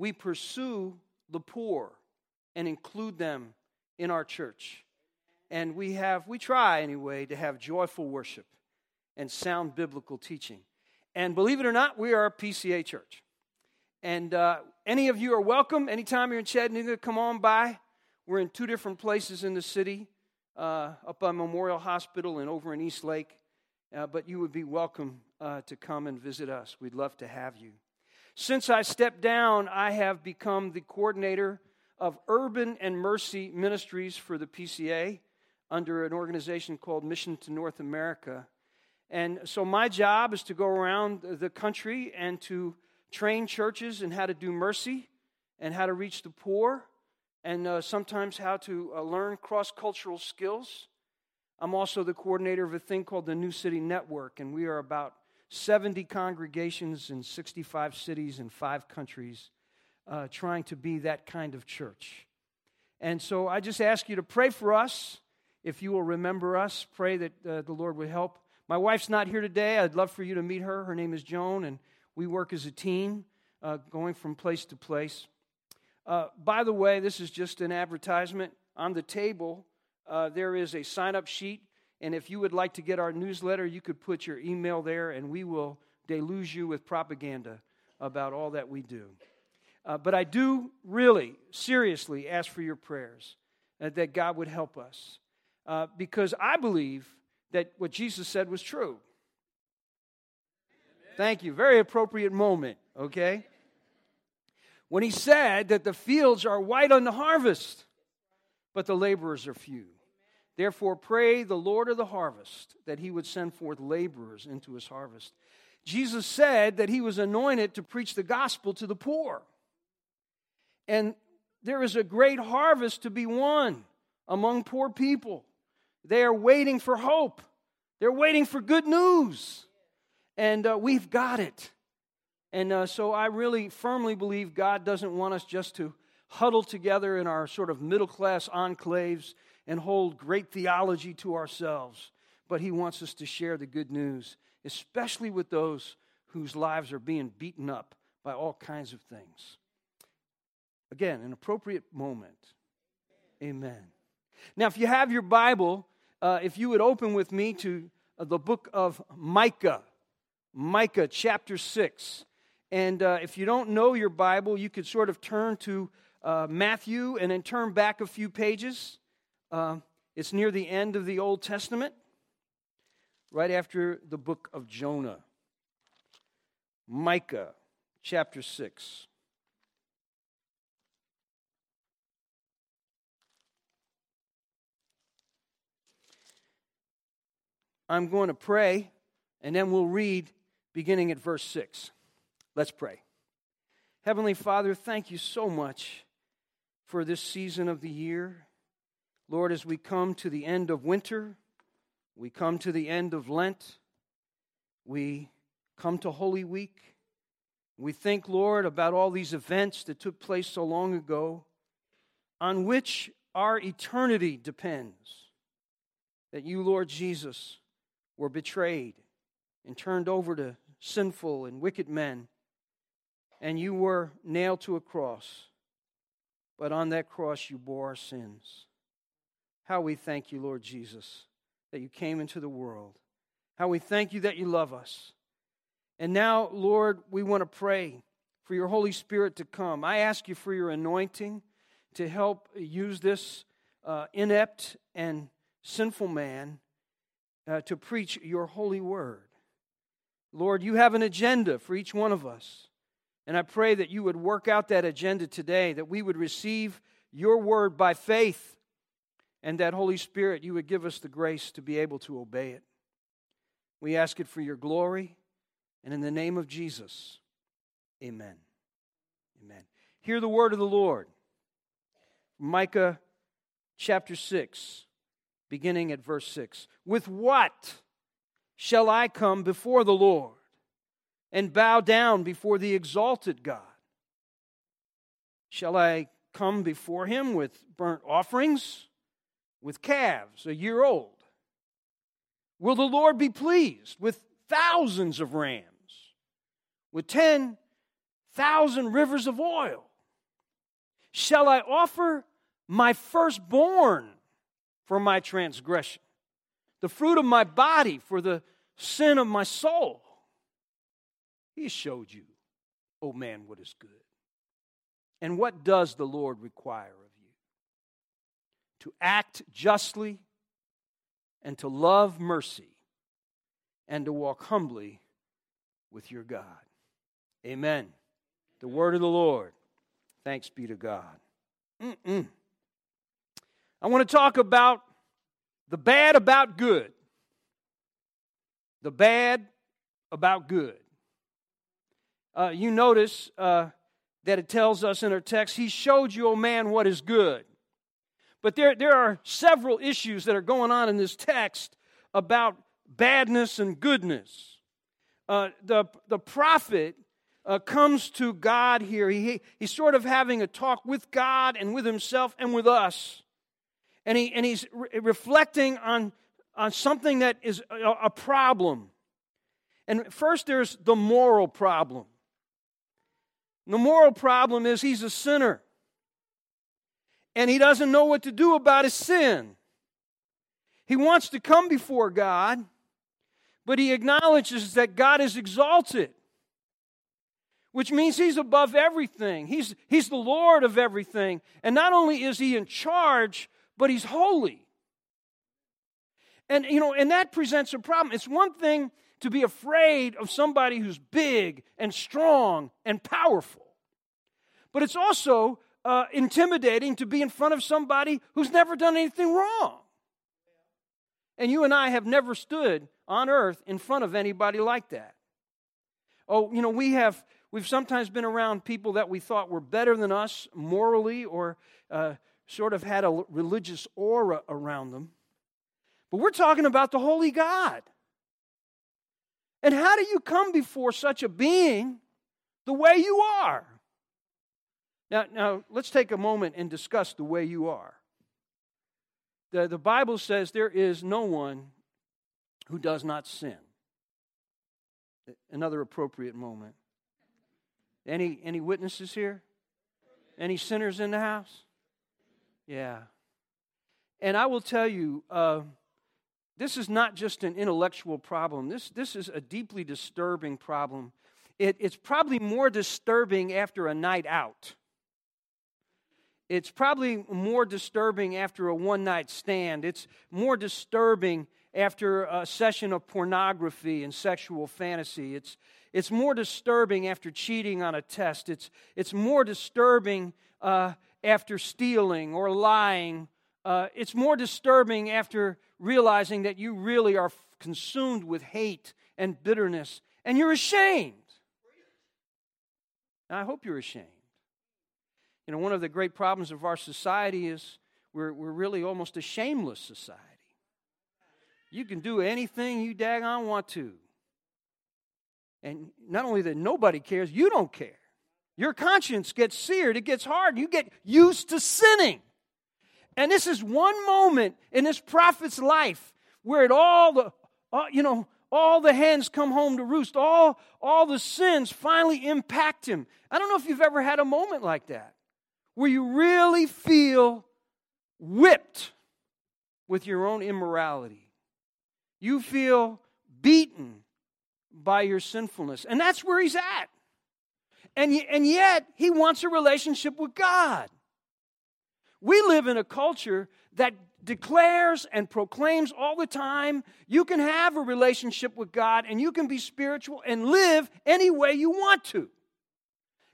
we pursue the poor and include them in our church. And we have, we try anyway, to have joyful worship and sound biblical teaching. And believe it or not, we are a PCA church. And uh, any of you are welcome. Anytime you're in Chattanooga, come on by. We're in two different places in the city, uh, up by Memorial Hospital and over in East Lake. Uh, but you would be welcome uh, to come and visit us. We'd love to have you. Since I stepped down, I have become the coordinator of Urban and Mercy Ministries for the PCA under an organization called Mission to North America. And so my job is to go around the country and to train churches in how to do mercy and how to reach the poor and uh, sometimes how to uh, learn cross cultural skills. I'm also the coordinator of a thing called the New City Network, and we are about 70 congregations in 65 cities in five countries uh, trying to be that kind of church. And so I just ask you to pray for us. If you will remember us, pray that uh, the Lord would help. My wife's not here today. I'd love for you to meet her. Her name is Joan, and we work as a team uh, going from place to place. Uh, by the way, this is just an advertisement. On the table, uh, there is a sign up sheet and if you would like to get our newsletter, you could put your email there, and we will deluge you with propaganda about all that we do. Uh, but I do really, seriously ask for your prayers uh, that God would help us. Uh, because I believe that what Jesus said was true. Thank you. Very appropriate moment, okay? When he said that the fields are white on the harvest, but the laborers are few. Therefore, pray the Lord of the harvest that he would send forth laborers into his harvest. Jesus said that he was anointed to preach the gospel to the poor. And there is a great harvest to be won among poor people. They are waiting for hope, they're waiting for good news. And uh, we've got it. And uh, so I really firmly believe God doesn't want us just to huddle together in our sort of middle class enclaves and hold great theology to ourselves, but He wants us to share the good news, especially with those whose lives are being beaten up by all kinds of things. Again, an appropriate moment. Amen. Now, if you have your Bible, uh, if you would open with me to uh, the book of Micah, Micah chapter 6. And uh, if you don't know your Bible, you could sort of turn to uh, Matthew and then turn back a few pages. Uh, it's near the end of the Old Testament, right after the book of Jonah. Micah chapter 6. I'm going to pray, and then we'll read beginning at verse 6. Let's pray. Heavenly Father, thank you so much for this season of the year. Lord, as we come to the end of winter, we come to the end of Lent, we come to Holy Week. We think, Lord, about all these events that took place so long ago, on which our eternity depends. That you, Lord Jesus, were betrayed and turned over to sinful and wicked men, and you were nailed to a cross. But on that cross, you bore our sins. How we thank you, Lord Jesus, that you came into the world. How we thank you that you love us. And now, Lord, we want to pray for your Holy Spirit to come. I ask you for your anointing to help use this uh, inept and sinful man uh, to preach your holy word. Lord, you have an agenda for each one of us. And I pray that you would work out that agenda today, that we would receive your word by faith and that Holy Spirit, you would give us the grace to be able to obey it. We ask it for your glory, and in the name of Jesus, amen. Amen. Hear the word of the Lord. Micah chapter 6, beginning at verse 6. With what shall I come before the Lord and bow down before the exalted God? Shall I come before him with burnt offerings? With calves a year old? Will the Lord be pleased with thousands of rams, with ten thousand rivers of oil? Shall I offer my firstborn for my transgression, the fruit of my body for the sin of my soul? He showed you, oh man, what is good. And what does the Lord require? To act justly and to love mercy and to walk humbly with your God. Amen. The word of the Lord. Thanks be to God. Mm-mm. I want to talk about the bad about good. The bad about good. Uh, you notice uh, that it tells us in our text, He showed you, O man, what is good. But there, there are several issues that are going on in this text about badness and goodness. Uh, the, the prophet uh, comes to God here. He, he's sort of having a talk with God and with himself and with us. And, he, and he's re- reflecting on, on something that is a, a problem. And first, there's the moral problem. The moral problem is he's a sinner. And he doesn't know what to do about his sin. He wants to come before God, but he acknowledges that God is exalted, which means he's above everything. He's, he's the Lord of everything. And not only is he in charge, but he's holy. And, you know, and that presents a problem. It's one thing to be afraid of somebody who's big and strong and powerful, but it's also uh, intimidating to be in front of somebody who's never done anything wrong. And you and I have never stood on earth in front of anybody like that. Oh, you know, we have, we've sometimes been around people that we thought were better than us morally or uh, sort of had a religious aura around them. But we're talking about the Holy God. And how do you come before such a being the way you are? Now, now let's take a moment and discuss the way you are. The, the Bible says there is no one who does not sin. Another appropriate moment. Any, any witnesses here? Any sinners in the house? Yeah. And I will tell you, uh, this is not just an intellectual problem. This, this is a deeply disturbing problem. It, it's probably more disturbing after a night out. It's probably more disturbing after a one night stand. It's more disturbing after a session of pornography and sexual fantasy. It's, it's more disturbing after cheating on a test. It's, it's more disturbing uh, after stealing or lying. Uh, it's more disturbing after realizing that you really are consumed with hate and bitterness and you're ashamed. And I hope you're ashamed. You know, one of the great problems of our society is we're, we're really almost a shameless society. You can do anything you daggone want to. And not only that nobody cares, you don't care. Your conscience gets seared, it gets hard, you get used to sinning. And this is one moment in this prophet's life where it all the, all, you know, all the hens come home to roost. All, all the sins finally impact him. I don't know if you've ever had a moment like that where you really feel whipped with your own immorality. You feel beaten by your sinfulness. And that's where he's at. And, and yet, he wants a relationship with God. We live in a culture that declares and proclaims all the time you can have a relationship with God and you can be spiritual and live any way you want to.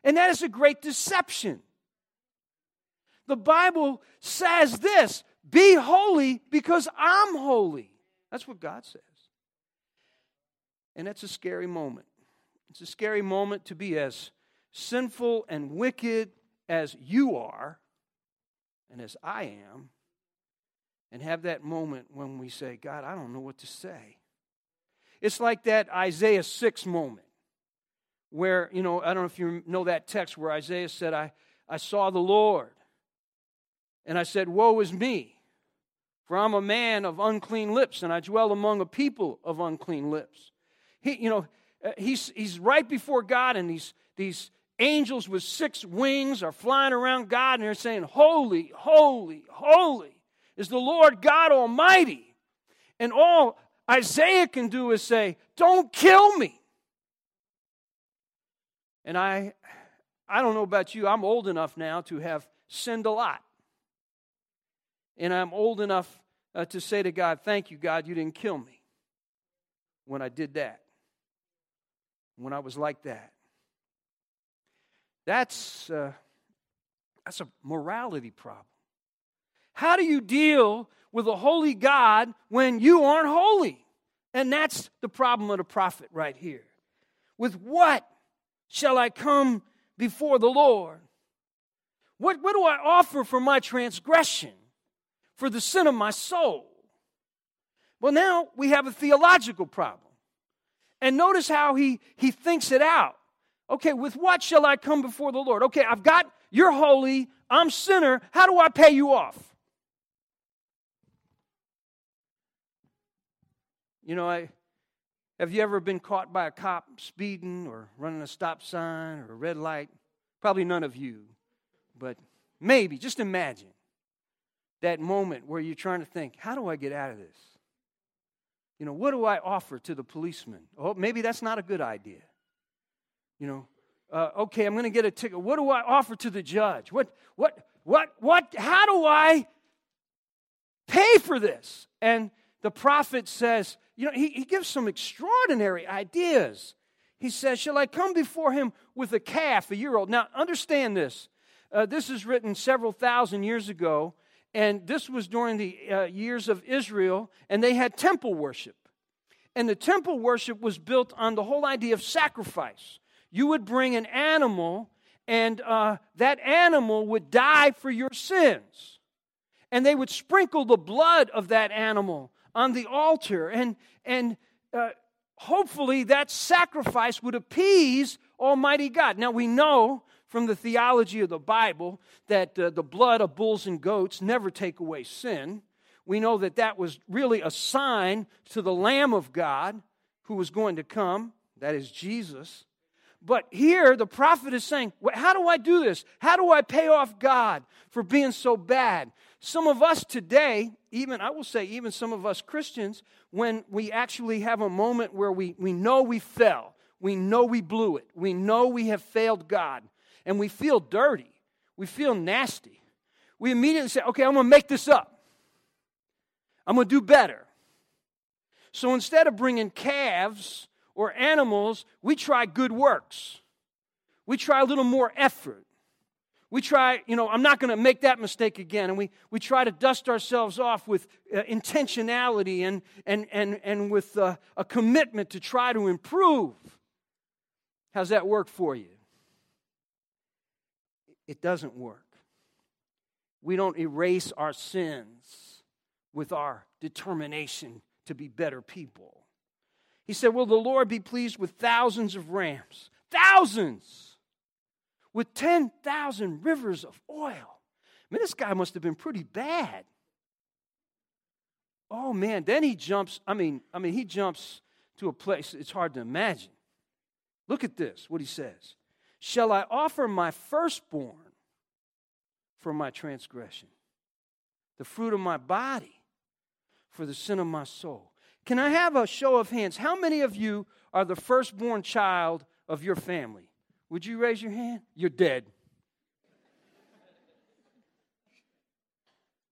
And that is a great deception. The Bible says this be holy because I'm holy. That's what God says. And that's a scary moment. It's a scary moment to be as sinful and wicked as you are and as I am, and have that moment when we say, God, I don't know what to say. It's like that Isaiah 6 moment where, you know, I don't know if you know that text where Isaiah said, I, I saw the Lord, and I said, Woe is me, for I'm a man of unclean lips, and I dwell among a people of unclean lips. He, you know, uh, he's, he's right before God, and these, these angels with six wings are flying around God and they're saying, Holy, holy, holy is the Lord God Almighty. And all Isaiah can do is say, Don't kill me. And I, I don't know about you, I'm old enough now to have sinned a lot. And I'm old enough uh, to say to God, Thank you, God, you didn't kill me when I did that, when I was like that. That's, uh, that's a morality problem. How do you deal with a holy God when you aren't holy? And that's the problem of the prophet right here. With what shall I come before the Lord? What, what do I offer for my transgression, for the sin of my soul? Well, now we have a theological problem. And notice how he, he thinks it out. Okay, with what shall I come before the Lord? Okay, I've got, you're holy, I'm sinner. How do I pay you off? You know, I, have you ever been caught by a cop speeding or running a stop sign or a red light? Probably none of you, but maybe, just imagine that moment where you're trying to think, how do I get out of this? You know, what do I offer to the policeman? Oh, maybe that's not a good idea. You know, uh, okay, I'm going to get a ticket. What do I offer to the judge? What, what, what, what, how do I pay for this? And the prophet says, you know, he, he gives some extraordinary ideas. He says, Shall I come before him with a calf, a year old? Now, understand this. Uh, this is written several thousand years ago, and this was during the uh, years of Israel, and they had temple worship. And the temple worship was built on the whole idea of sacrifice you would bring an animal, and uh, that animal would die for your sins. And they would sprinkle the blood of that animal on the altar, and, and uh, hopefully that sacrifice would appease Almighty God. Now, we know from the theology of the Bible that uh, the blood of bulls and goats never take away sin. We know that that was really a sign to the Lamb of God who was going to come, that is Jesus. But here, the prophet is saying, How do I do this? How do I pay off God for being so bad? Some of us today, even, I will say, even some of us Christians, when we actually have a moment where we, we know we fell, we know we blew it, we know we have failed God, and we feel dirty, we feel nasty, we immediately say, Okay, I'm going to make this up. I'm going to do better. So instead of bringing calves or animals, we try good works. We try a little more effort. We try, you know, I'm not going to make that mistake again. And we, we try to dust ourselves off with uh, intentionality and, and, and, and with uh, a commitment to try to improve. How's that work for you? It doesn't work. We don't erase our sins with our determination to be better people. He said, Will the Lord be pleased with thousands of rams? Thousands! With 10,000 rivers of oil. I mean, this guy must have been pretty bad. Oh man, then he jumps, I mean, I mean, he jumps to a place it's hard to imagine. Look at this, what he says. Shall I offer my firstborn for my transgression, the fruit of my body for the sin of my soul? Can I have a show of hands? How many of you are the firstborn child of your family? Would you raise your hand? You're dead.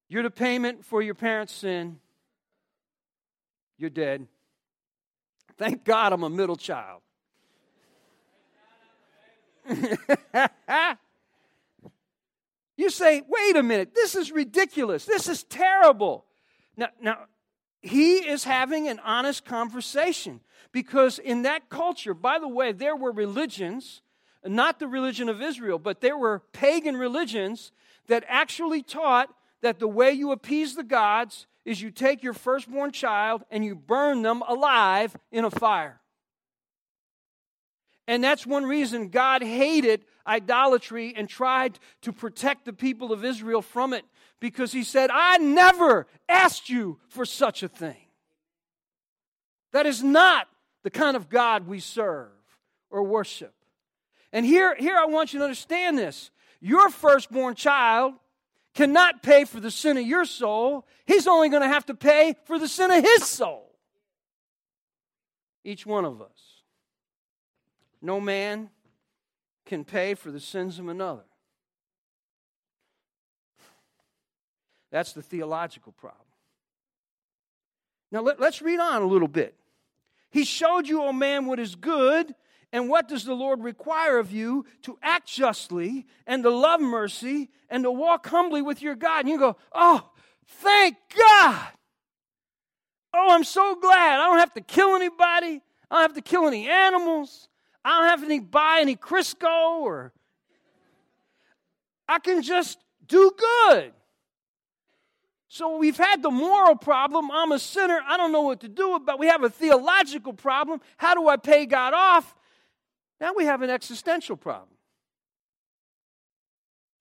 You're the payment for your parents' sin. You're dead. Thank God I'm a middle child. you say, wait a minute, this is ridiculous. This is terrible. Now, now he is having an honest conversation because in that culture, by the way, there were religions, not the religion of Israel, but there were pagan religions that actually taught that the way you appease the gods is you take your firstborn child and you burn them alive in a fire. And that's one reason God hated idolatry and tried to protect the people of Israel from it because he said, I never asked you for such a thing. That is not the kind of God we serve or worship. And here, here I want you to understand this. Your firstborn child cannot pay for the sin of your soul. He's only going to have to pay for the sin of his soul. Each one of us. No man can pay for the sins of another. That's the theological problem. Now let, us read on a little bit. He showed you, O man, what is good, and what does the Lord require of you to act justly and to love mercy and to walk humbly with your God. And you go, Oh, thank God. Oh, I'm so glad. I don't have to kill anybody. I don't have to kill any animals. I don't have to buy any Crisco or I can just do good. So we've had the moral problem. I'm a sinner. I don't know what to do about. We have a theological problem. How do I pay God off? Now we have an existential problem.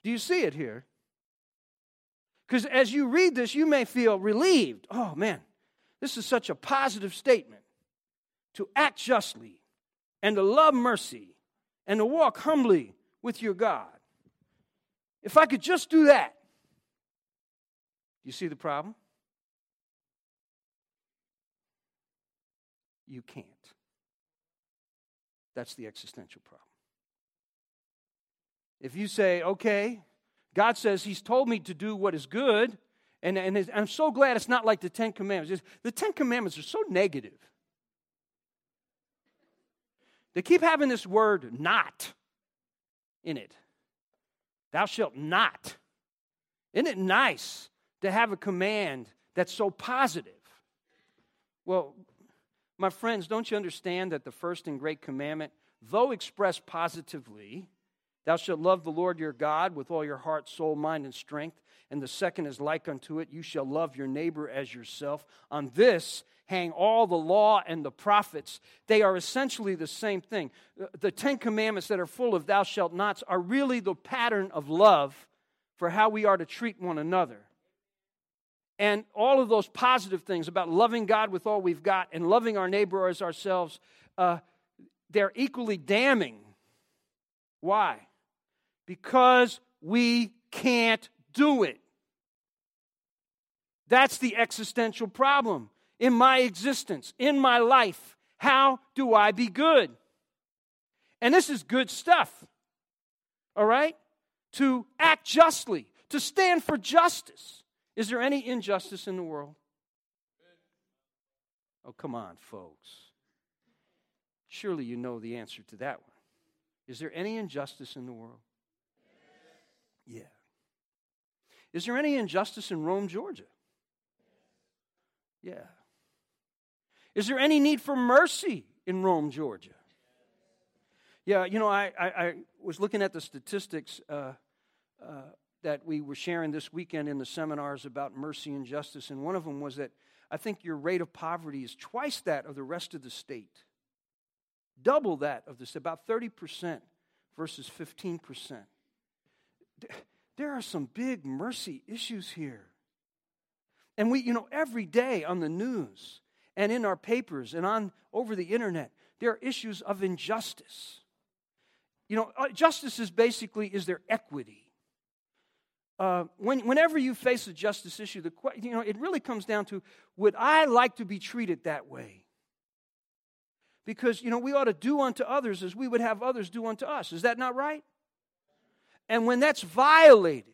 Do you see it here? Because as you read this, you may feel relieved. Oh, man, this is such a positive statement to act justly and to love mercy and to walk humbly with your God. If I could just do that, you see the problem? You can't. That's the existential problem. If you say, okay, God says He's told me to do what is good, and, and I'm so glad it's not like the Ten Commandments. The Ten Commandments are so negative. They keep having this word not in it. Thou shalt not. Isn't it nice to have a command that's so positive? Well, my friends, don't you understand that the first and great commandment, though expressed positively, thou shalt love the Lord your God with all your heart, soul, mind, and strength, and the second is like unto it, you shall love your neighbor as yourself. On this hang all the law and the prophets. They are essentially the same thing. The Ten Commandments that are full of thou shalt nots are really the pattern of love for how we are to treat one another. And all of those positive things about loving God with all we've got and loving our neighbor as ourselves, uh, they're equally damning. Why? Because we can't do it. That's the existential problem in my existence, in my life. How do I be good? And this is good stuff, all right? To act justly, to stand for justice is there any injustice in the world? Oh, come on, folks. Surely you know the answer to that one. Is there any injustice in the world? Yeah. Is there any injustice in Rome, Georgia? Yeah. Is there any need for mercy in Rome, Georgia? Yeah, you know, I, I, I was looking at the statistics uh, uh, that we were sharing this weekend in the seminars about mercy and justice, and one of them was that I think your rate of poverty is twice that of the rest of the state, double that of this, about 30% versus 15%. There are some big mercy issues here. And we, you know, every day on the news and in our papers and on over the internet, there are issues of injustice. You know, uh, justice is basically is there equity? uh, when, whenever you face a justice issue, the, you know, it really comes down to would I like to be treated that way? Because, you know, we ought to do unto others as we would have others do unto us. Is that not right? And when that's violated,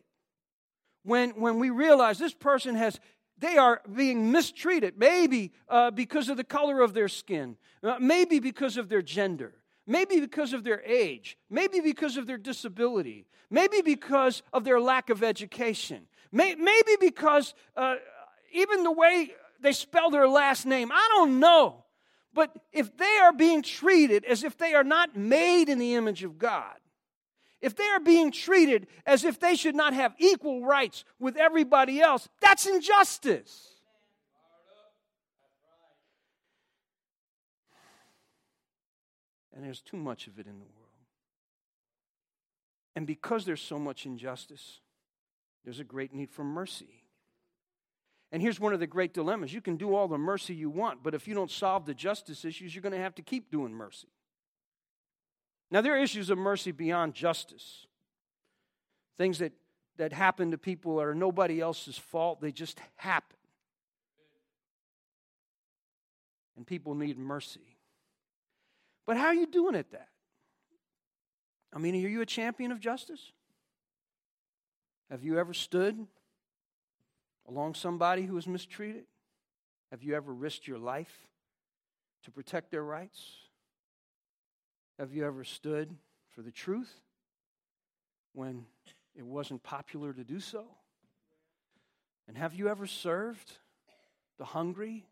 when, when we realize this person has, they are being mistreated, maybe uh, because of the color of their skin, uh, maybe because of their gender, maybe because of their age, maybe because of their disability, maybe because of their lack of education, maybe because uh, even the way they spell their last name. I don't know. But if they are being treated as if they are not made in the image of God, if they are being treated as if they should not have equal rights with everybody else, that's injustice. And there's too much of it in the world. And because there's so much injustice, there's a great need for mercy. And here's one of the great dilemmas you can do all the mercy you want, but if you don't solve the justice issues, you're going to have to keep doing mercy. Now, there are issues of mercy beyond justice. Things that, that happen to people are nobody else's fault, they just happen. And people need mercy. But how are you doing at that? I mean, are you a champion of justice? Have you ever stood along somebody who was mistreated? Have you ever risked your life to protect their rights? Have you ever stood for the truth when it wasn't popular to do so? And have you ever served the hungry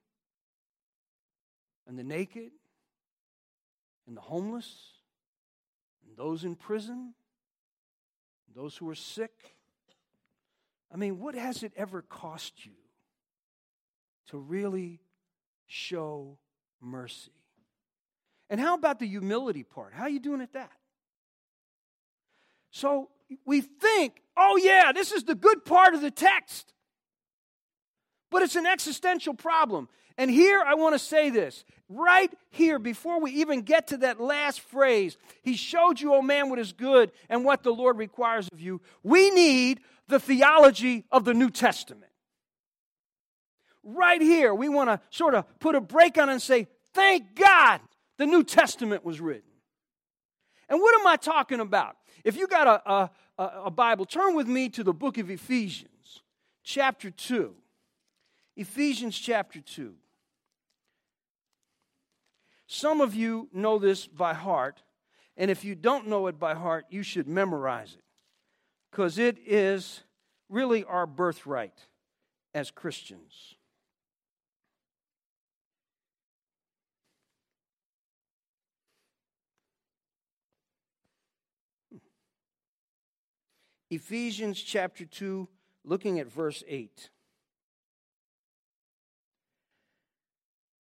and the naked and the homeless and those in prison, and those who are sick? I mean, what has it ever cost you to really show mercy? And how about the humility part? How are you doing at that? So we think, oh, yeah, this is the good part of the text. But it's an existential problem. And here I want to say this right here, before we even get to that last phrase, He showed you, oh man, what is good and what the Lord requires of you. We need the theology of the New Testament. Right here, we want to sort of put a break on and say, thank God the New Testament was written. And what am I talking about? If you got a, a, a Bible, turn with me to the book of Ephesians, chapter 2. Ephesians chapter 2. Some of you know this by heart, and if you don't know it by heart, you should memorize it because it is really our birthright as Christians. Ephesians chapter 2, looking at verse 8.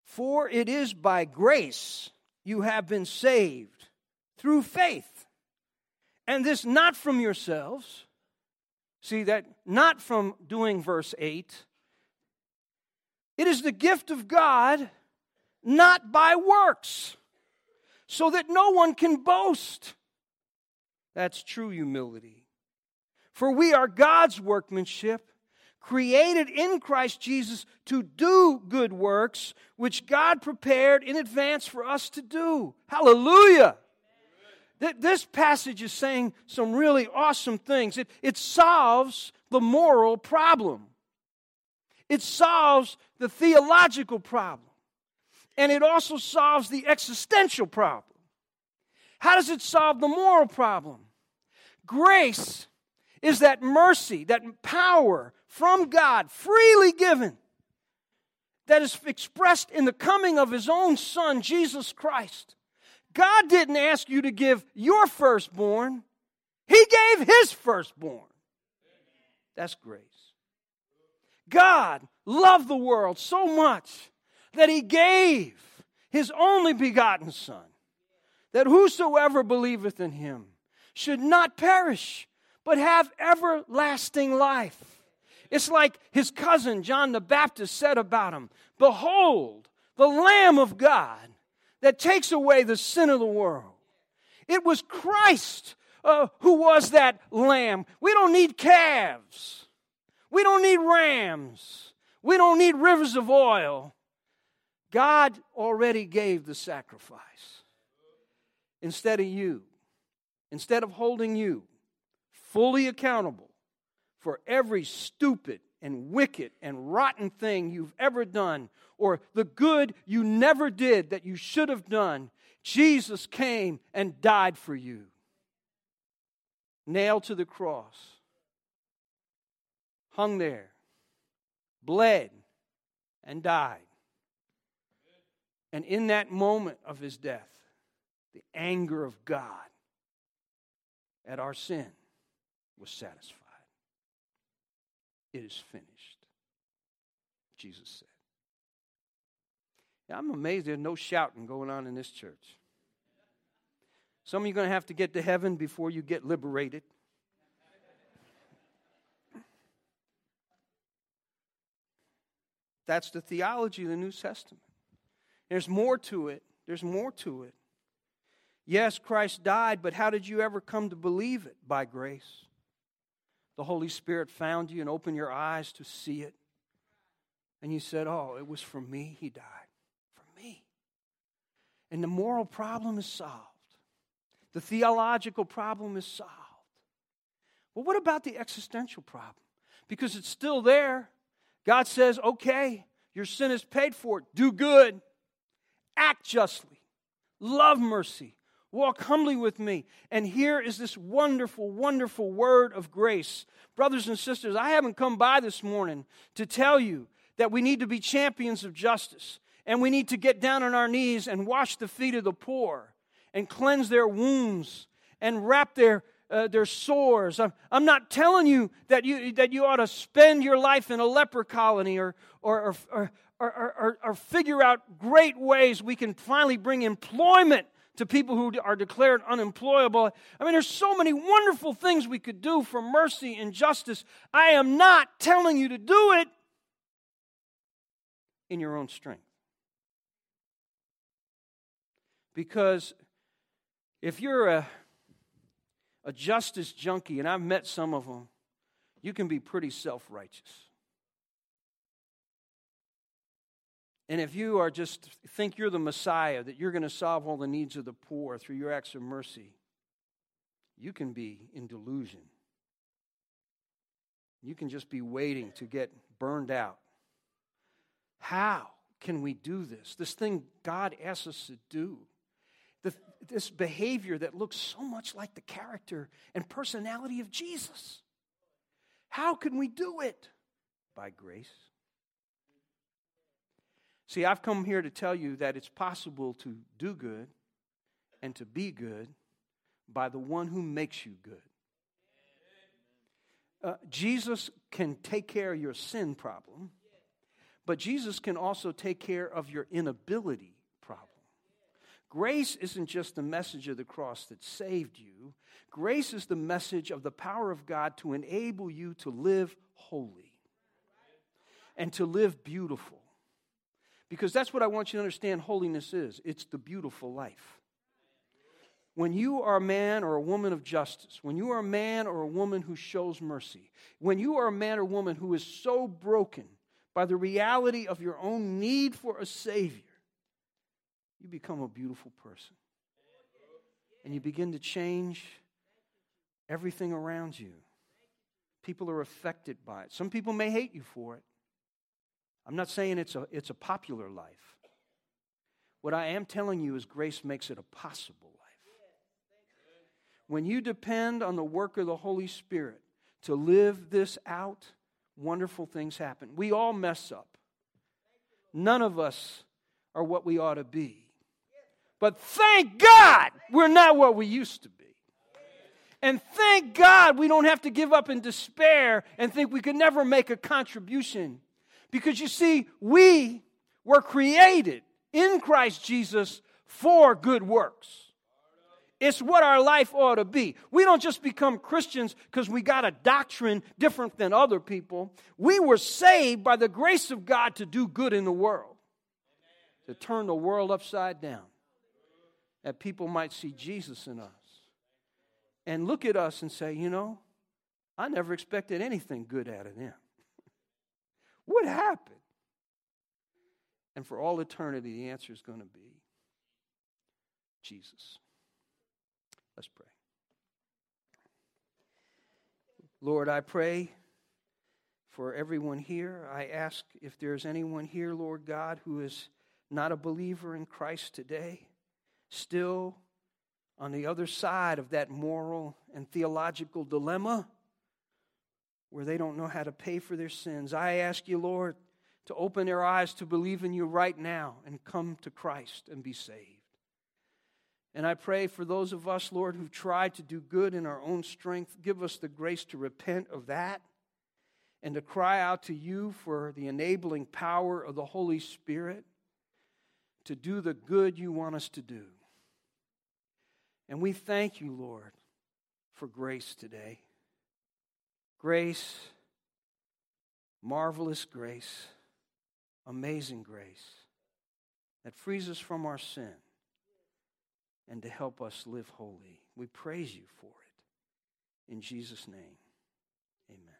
For it is by grace you have been saved through faith. And this not from yourselves. See that? Not from doing verse 8. It is the gift of God, not by works, so that no one can boast. That's true humility. For we are God's workmanship created in Christ Jesus to do good works, which God prepared in advance for us to do. Hallelujah. This passage is saying some really awesome things. It, it solves the moral problem, it solves the theological problem, and it also solves the existential problem. How does it solve the moral problem? Grace is that mercy, that power from God, freely given, that is expressed in the coming of His own Son, Jesus Christ. God didn't ask you to give your firstborn, He gave His firstborn. That's grace. God loved the world so much that He gave His only begotten Son, that whosoever believeth in Him should not perish, but have everlasting life. It's like his cousin John the Baptist said about him Behold, the Lamb of God that takes away the sin of the world. It was Christ uh, who was that lamb. We don't need calves, we don't need rams, we don't need rivers of oil. God already gave the sacrifice instead of you, instead of holding you fully accountable for every stupid and wicked and rotten thing you've ever done, or the good you never did that you should have done, Jesus came and died for you. Nailed to the cross, hung there, bled, and died. And in that moment of his death, the anger of God at our sin was satisfied. It is finished, Jesus said. I'm amazed there's no shouting going on in this church. Some of you are going to have to get to heaven before you get liberated. That's the theology of the New Testament. There's more to it. There's more to it. Yes, Christ died, but how did you ever come to believe it? By grace. The Holy Spirit found you and opened your eyes to see it. And you said, Oh, it was for me he died. For me. And the moral problem is solved, the theological problem is solved. Well, what about the existential problem? Because it's still there. God says, Okay, your sin is paid for. Do good, act justly, love mercy, Walk humbly with me. And here is this wonderful, wonderful word of grace. Brothers and sisters, I haven't come by this morning to tell you that we need to be champions of justice and we need to get down on our knees and wash the feet of the poor and cleanse their wounds and wrap their uh, their sores. I'm, I'm not telling you that you that you ought to spend your life in a leper colony or or or, or, or, or figure out great ways we can finally bring employment to people who are declared unemployable. I mean, there's so many wonderful things we could do for mercy and justice. I am not telling you to do it in your own strength. Because if you're a, a justice junkie, and I've met some of them, you can be pretty self righteous. And if you are just think you're the Messiah, that you're going to solve all the needs of the poor through your acts of mercy, you can be in delusion. You can just be waiting to get burned out. How can we do this? This thing God asks us to do. The, this behavior that looks so much like the character and personality of Jesus. How can we do it? By grace. See, I've come here to tell you that it's possible to do good and to be good by the one who makes you good. Uh, Jesus can take care of your sin problem, but Jesus can also take care of your inability problem. Grace isn't just the message of the cross that saved you, grace is the message of the power of God to enable you to live holy and to live beautiful because that's what I want you to understand holiness is it's the beautiful life. When you are a man or a woman of justice, when you are a man or a woman who shows mercy, when you are a man or woman who is so broken by the reality of your own need for a Savior, you become a beautiful person. And you begin to change everything around you. People are affected by it. Some people may hate you for it. I'm not saying it's a, it's a popular life. What I am telling you is grace makes it a possible life. When you depend on the work of the Holy Spirit to live this out, wonderful things happen. We all mess up. None of us are what we ought to be. But thank God we're not what we used to be. And thank God we don't have to give up in despair and think we could never make a contribution because you see, we were created in Christ Jesus for good works. It's what our life ought to be. We don't just become Christians because we got a doctrine different than other people. We were saved by the grace of God to do good in the world, to turn the world upside down, that people might see Jesus in us and look at us and say, you know, I never expected anything good out of them. What happened? And for all eternity, the answer is going to be Jesus. Let's pray. Lord, I pray for everyone here. I ask if there's anyone here, Lord God, who is not a believer in Christ today, still on the other side of that moral and theological dilemma where they don't know how to pay for their sins. I ask you, Lord, to open their eyes to believe in you right now and come to Christ and be saved. And I pray for those of us, Lord, who've tried to do good in our own strength, give us the grace to repent of that and to cry out to you for the enabling power of the Holy Spirit to do the good you want us to do. And we thank you, Lord, for grace today. Grace, marvelous grace, amazing grace that frees us from our sin and to help us live holy. We praise you for it. In Jesus' name, amen.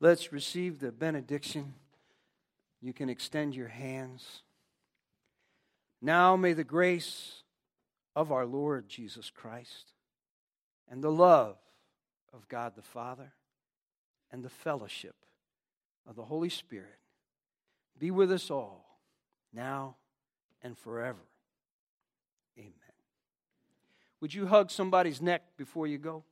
Let's receive the benediction. You can extend your hands. Now may the grace of our Lord Jesus Christ and the love of God the Father and the fellowship of the Holy Spirit be with us all now and forever. Amen. Would you hug somebody's neck before you go?